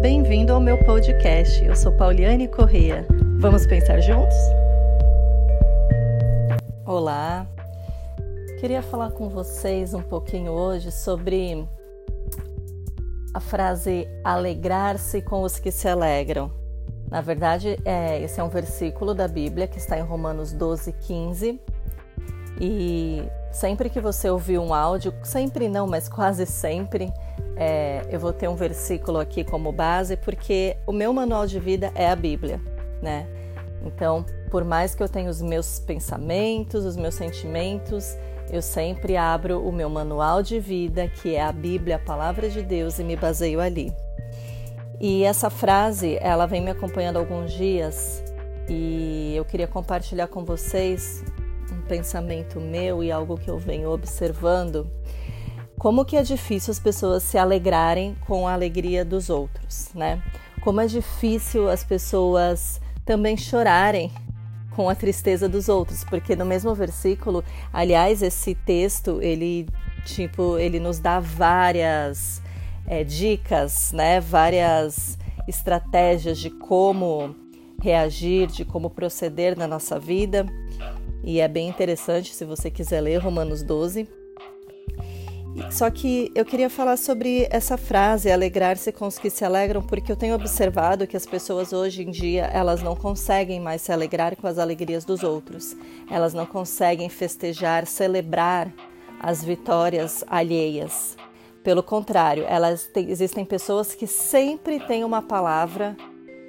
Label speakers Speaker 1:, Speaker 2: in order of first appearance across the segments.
Speaker 1: Bem-vindo ao meu podcast. Eu sou Pauliane Correia. Vamos pensar juntos? Olá. Queria falar com vocês um pouquinho hoje sobre a frase alegrar-se com os que se alegram. Na verdade, é, esse é um versículo da Bíblia que está em Romanos 12, 15. E sempre que você ouvir um áudio, sempre não, mas quase sempre, é, eu vou ter um versículo aqui como base, porque o meu manual de vida é a Bíblia, né? Então, por mais que eu tenha os meus pensamentos, os meus sentimentos, eu sempre abro o meu manual de vida, que é a Bíblia, a palavra de Deus, e me baseio ali. E essa frase, ela vem me acompanhando alguns dias e eu queria compartilhar com vocês um pensamento meu e algo que eu venho observando. Como que é difícil as pessoas se alegrarem com a alegria dos outros, né? Como é difícil as pessoas também chorarem com a tristeza dos outros, porque no mesmo versículo, aliás, esse texto, ele tipo, ele nos dá várias é, dicas, né, várias estratégias de como reagir, de como proceder na nossa vida. E é bem interessante se você quiser ler Romanos 12. Só que eu queria falar sobre essa frase, alegrar-se com os que se alegram, porque eu tenho observado que as pessoas hoje em dia, elas não conseguem mais se alegrar com as alegrias dos outros. Elas não conseguem festejar, celebrar as vitórias alheias. Pelo contrário, elas existem pessoas que sempre têm uma palavra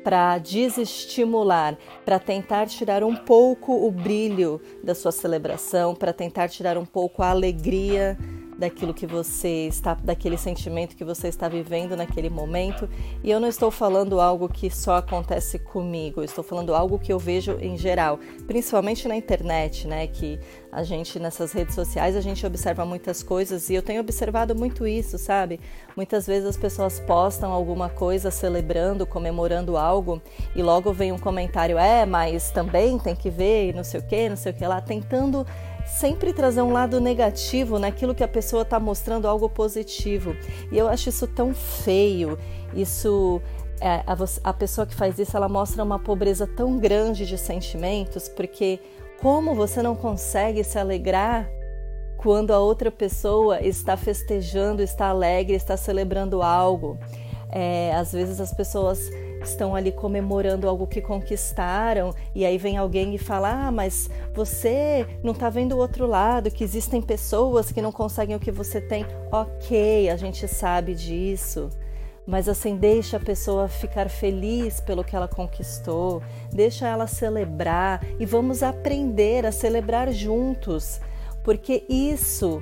Speaker 1: para desestimular, para tentar tirar um pouco o brilho da sua celebração, para tentar tirar um pouco a alegria daquilo que você está, daquele sentimento que você está vivendo naquele momento. E eu não estou falando algo que só acontece comigo, estou falando algo que eu vejo em geral, principalmente na internet, né? Que a gente nessas redes sociais a gente observa muitas coisas e eu tenho observado muito isso, sabe? Muitas vezes as pessoas postam alguma coisa celebrando, comemorando algo e logo vem um comentário, é, mas também tem que ver e não sei o que, não sei o que lá, tentando sempre trazer um lado negativo naquilo que a pessoa está mostrando algo positivo. E eu acho isso tão feio. Isso é, a, a pessoa que faz isso ela mostra uma pobreza tão grande de sentimentos, porque como você não consegue se alegrar quando a outra pessoa está festejando, está alegre, está celebrando algo? É, às vezes as pessoas estão ali comemorando algo que conquistaram e aí vem alguém e fala: "Ah, mas você não está vendo o outro lado, que existem pessoas que não conseguem o que você tem". OK, a gente sabe disso. Mas assim, deixa a pessoa ficar feliz pelo que ela conquistou, deixa ela celebrar e vamos aprender a celebrar juntos, porque isso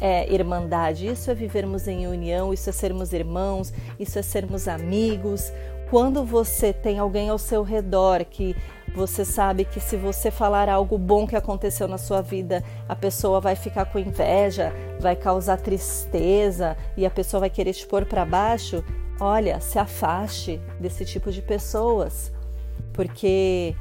Speaker 1: é irmandade, isso é vivermos em união, isso é sermos irmãos, isso é sermos amigos. Quando você tem alguém ao seu redor que você sabe que se você falar algo bom que aconteceu na sua vida, a pessoa vai ficar com inveja, vai causar tristeza e a pessoa vai querer te pôr para baixo, olha, se afaste desse tipo de pessoas, porque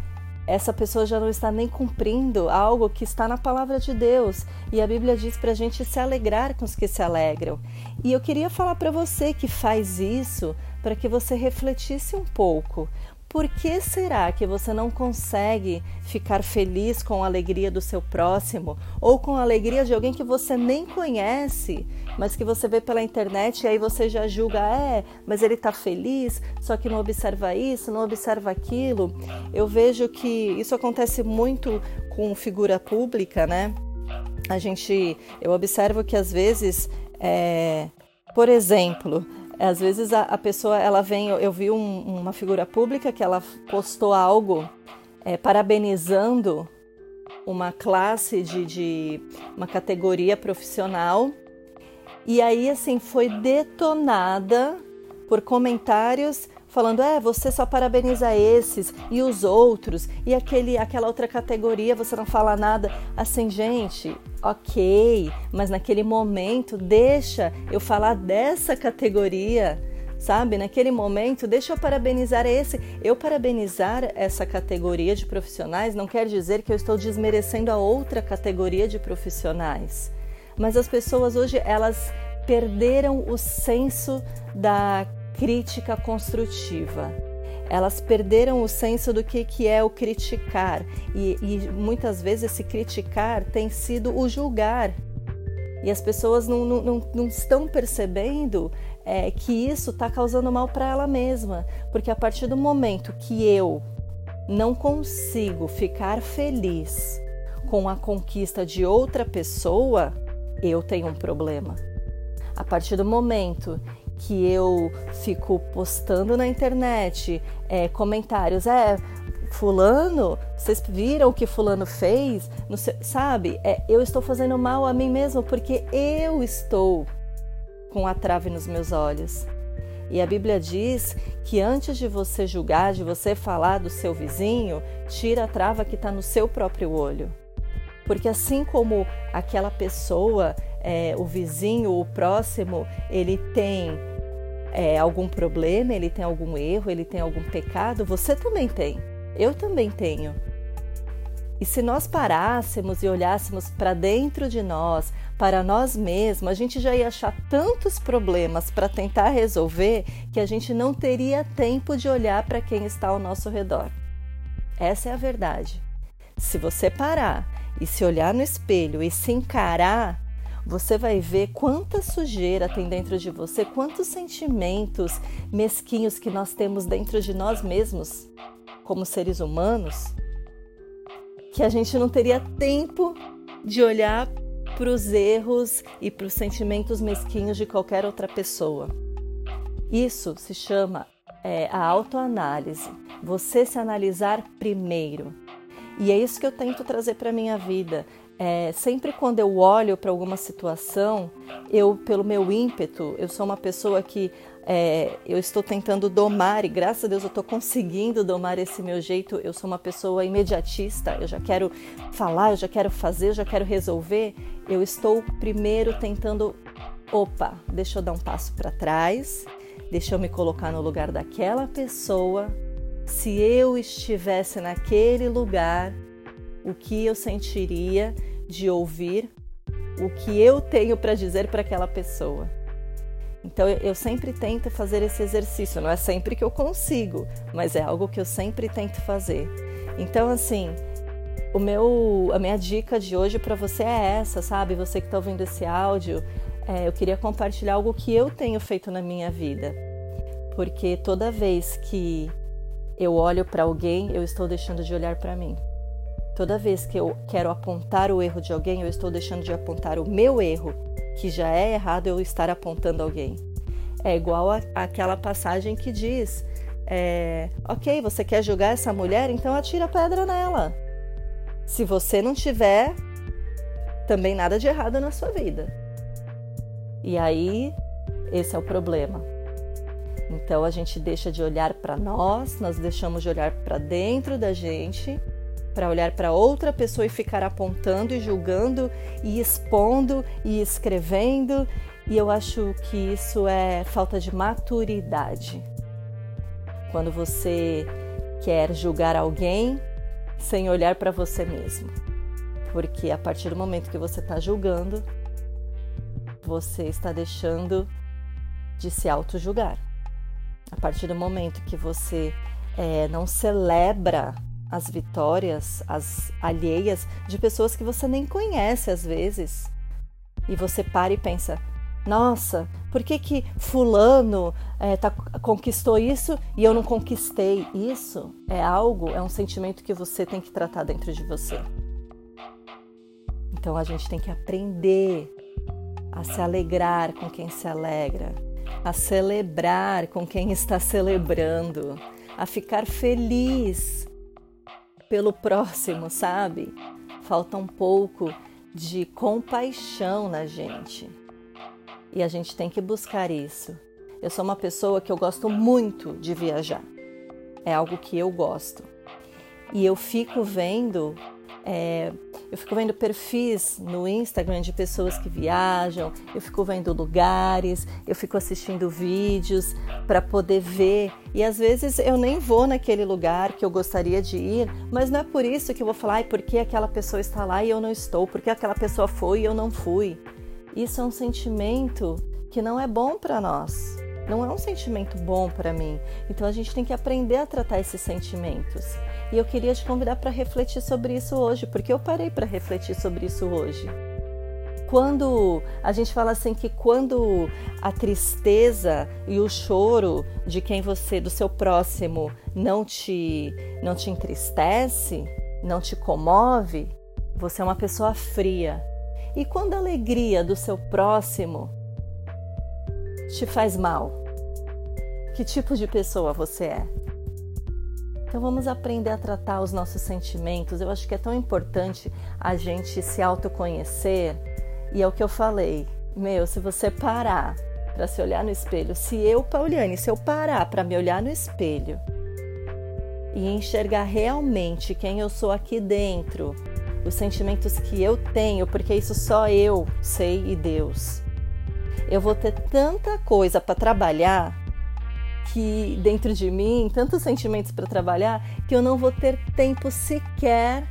Speaker 1: essa pessoa já não está nem cumprindo algo que está na palavra de Deus. E a Bíblia diz para a gente se alegrar com os que se alegram. E eu queria falar para você que faz isso, para que você refletisse um pouco. Por que será que você não consegue ficar feliz com a alegria do seu próximo ou com a alegria de alguém que você nem conhece, mas que você vê pela internet e aí você já julga, é, mas ele está feliz, só que não observa isso, não observa aquilo? Eu vejo que isso acontece muito com figura pública, né? A gente, eu observo que às vezes, é, por exemplo, às vezes a, a pessoa, ela vem, eu, eu vi um, uma figura pública que ela postou algo é, parabenizando uma classe de, de uma categoria profissional. E aí assim foi detonada por comentários falando, é, você só parabeniza esses e os outros, e aquele, aquela outra categoria você não fala nada. Assim, gente, ok, mas naquele momento deixa eu falar dessa categoria sabe? Naquele momento, deixa eu parabenizar esse. Eu parabenizar essa categoria de profissionais não quer dizer que eu estou desmerecendo a outra categoria de profissionais. Mas as pessoas hoje, elas perderam o senso da crítica construtiva. Elas perderam o senso do que, que é o criticar, e, e muitas vezes esse criticar tem sido o julgar. E as pessoas não, não, não estão percebendo é, que isso está causando mal para ela mesma, porque a partir do momento que eu não consigo ficar feliz com a conquista de outra pessoa, eu tenho um problema. A partir do momento que eu fico postando na internet é, comentários, é fulano, vocês viram o que fulano fez? Sei, sabe? É, eu estou fazendo mal a mim mesmo porque eu estou com a trave nos meus olhos. E a Bíblia diz que antes de você julgar, de você falar do seu vizinho, tira a trava que está no seu próprio olho. Porque assim como aquela pessoa, é, o vizinho, o próximo, ele tem é, algum problema, ele tem algum erro, ele tem algum pecado, você também tem. Eu também tenho. E se nós parássemos e olhássemos para dentro de nós, para nós mesmos, a gente já ia achar tantos problemas para tentar resolver que a gente não teria tempo de olhar para quem está ao nosso redor. Essa é a verdade. Se você parar e se olhar no espelho e se encarar, você vai ver quanta sujeira tem dentro de você, quantos sentimentos mesquinhos que nós temos dentro de nós mesmos, como seres humanos, que a gente não teria tempo de olhar para os erros e para os sentimentos mesquinhos de qualquer outra pessoa. Isso se chama é, a autoanálise. Você se analisar primeiro. E é isso que eu tento trazer para minha vida. É, sempre quando eu olho para alguma situação, eu, pelo meu ímpeto, eu sou uma pessoa que é, eu estou tentando domar e graças a Deus eu estou conseguindo domar esse meu jeito. Eu sou uma pessoa imediatista, eu já quero falar, eu já quero fazer, eu já quero resolver. Eu estou primeiro tentando, opa, deixa eu dar um passo para trás, deixa eu me colocar no lugar daquela pessoa. Se eu estivesse naquele lugar, o que eu sentiria de ouvir o que eu tenho para dizer para aquela pessoa. Então eu sempre tento fazer esse exercício, não é sempre que eu consigo, mas é algo que eu sempre tento fazer. Então assim, o meu, a minha dica de hoje para você é essa, sabe? Você que está ouvindo esse áudio, é, eu queria compartilhar algo que eu tenho feito na minha vida, porque toda vez que eu olho para alguém, eu estou deixando de olhar para mim. Toda vez que eu quero apontar o erro de alguém, eu estou deixando de apontar o meu erro, que já é errado eu estar apontando alguém. É igual àquela passagem que diz: é, Ok, você quer julgar essa mulher? Então atira pedra nela. Se você não tiver também nada de errado na sua vida. E aí, esse é o problema. Então a gente deixa de olhar para nós, nós deixamos de olhar para dentro da gente para olhar para outra pessoa e ficar apontando e julgando e expondo e escrevendo. E eu acho que isso é falta de maturidade. Quando você quer julgar alguém sem olhar para você mesmo. Porque a partir do momento que você está julgando, você está deixando de se auto-julgar. A partir do momento que você é, não celebra as vitórias, as alheias de pessoas que você nem conhece às vezes. E você para e pensa: nossa, por que que fulano é, tá, conquistou isso e eu não conquistei? Isso é algo, é um sentimento que você tem que tratar dentro de você. Então a gente tem que aprender a se alegrar com quem se alegra, a celebrar com quem está celebrando, a ficar feliz pelo próximo, sabe? Falta um pouco de compaixão na gente. E a gente tem que buscar isso. Eu sou uma pessoa que eu gosto muito de viajar. É algo que eu gosto. E eu fico vendo é, eu fico vendo perfis no Instagram de pessoas que viajam, eu fico vendo lugares, eu fico assistindo vídeos para poder ver. E às vezes eu nem vou naquele lugar que eu gostaria de ir, mas não é por isso que eu vou falar, por que aquela pessoa está lá e eu não estou, porque aquela pessoa foi e eu não fui. Isso é um sentimento que não é bom para nós. Não é um sentimento bom para mim. Então a gente tem que aprender a tratar esses sentimentos. E eu queria te convidar para refletir sobre isso hoje, porque eu parei para refletir sobre isso hoje. Quando a gente fala assim que quando a tristeza e o choro de quem você, do seu próximo, não te não te entristece, não te comove, você é uma pessoa fria. E quando a alegria do seu próximo te faz mal, que tipo de pessoa você é? Então vamos aprender a tratar os nossos sentimentos. Eu acho que é tão importante a gente se autoconhecer. E é o que eu falei. Meu, se você parar para se olhar no espelho, se eu, Pauliane, se eu parar para me olhar no espelho e enxergar realmente quem eu sou aqui dentro, os sentimentos que eu tenho, porque isso só eu sei e Deus. Eu vou ter tanta coisa para trabalhar que dentro de mim, tantos sentimentos para trabalhar, que eu não vou ter tempo sequer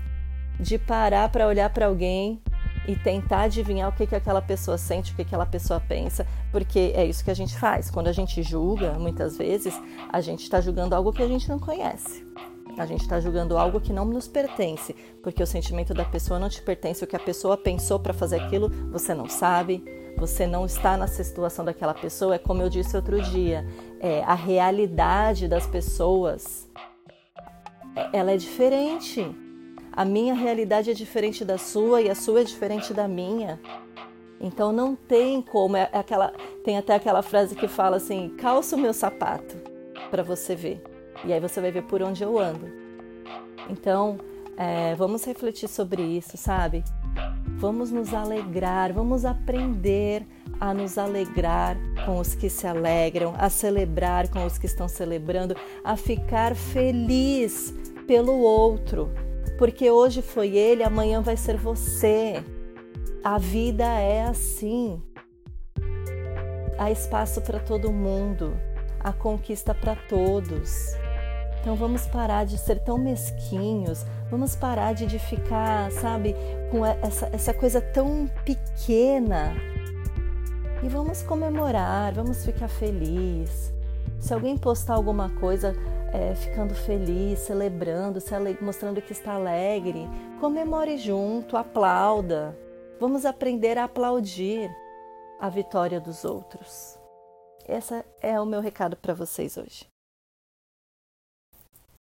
Speaker 1: de parar para olhar para alguém e tentar adivinhar o que, que aquela pessoa sente, o que, que aquela pessoa pensa, porque é isso que a gente faz. Quando a gente julga, muitas vezes, a gente está julgando algo que a gente não conhece. A gente está julgando algo que não nos pertence, porque o sentimento da pessoa não te pertence. O que a pessoa pensou para fazer aquilo, você não sabe você não está na situação daquela pessoa, é como eu disse outro dia, é, a realidade das pessoas é, ela é diferente. A minha realidade é diferente da sua e a sua é diferente da minha. Então não tem como, é, é aquela, tem até aquela frase que fala assim: calça o meu sapato para você ver. E aí você vai ver por onde eu ando. Então, é, vamos refletir sobre isso, sabe? Vamos nos alegrar, vamos aprender a nos alegrar com os que se alegram, a celebrar com os que estão celebrando, a ficar feliz pelo outro, porque hoje foi ele, amanhã vai ser você. A vida é assim. Há espaço para todo mundo, há conquista para todos. Então vamos parar de ser tão mesquinhos, vamos parar de, de ficar, sabe, com essa, essa coisa tão pequena. E vamos comemorar, vamos ficar feliz. Se alguém postar alguma coisa é, ficando feliz, celebrando, mostrando que está alegre, comemore junto, aplauda. Vamos aprender a aplaudir a vitória dos outros. Esse é o meu recado para vocês hoje.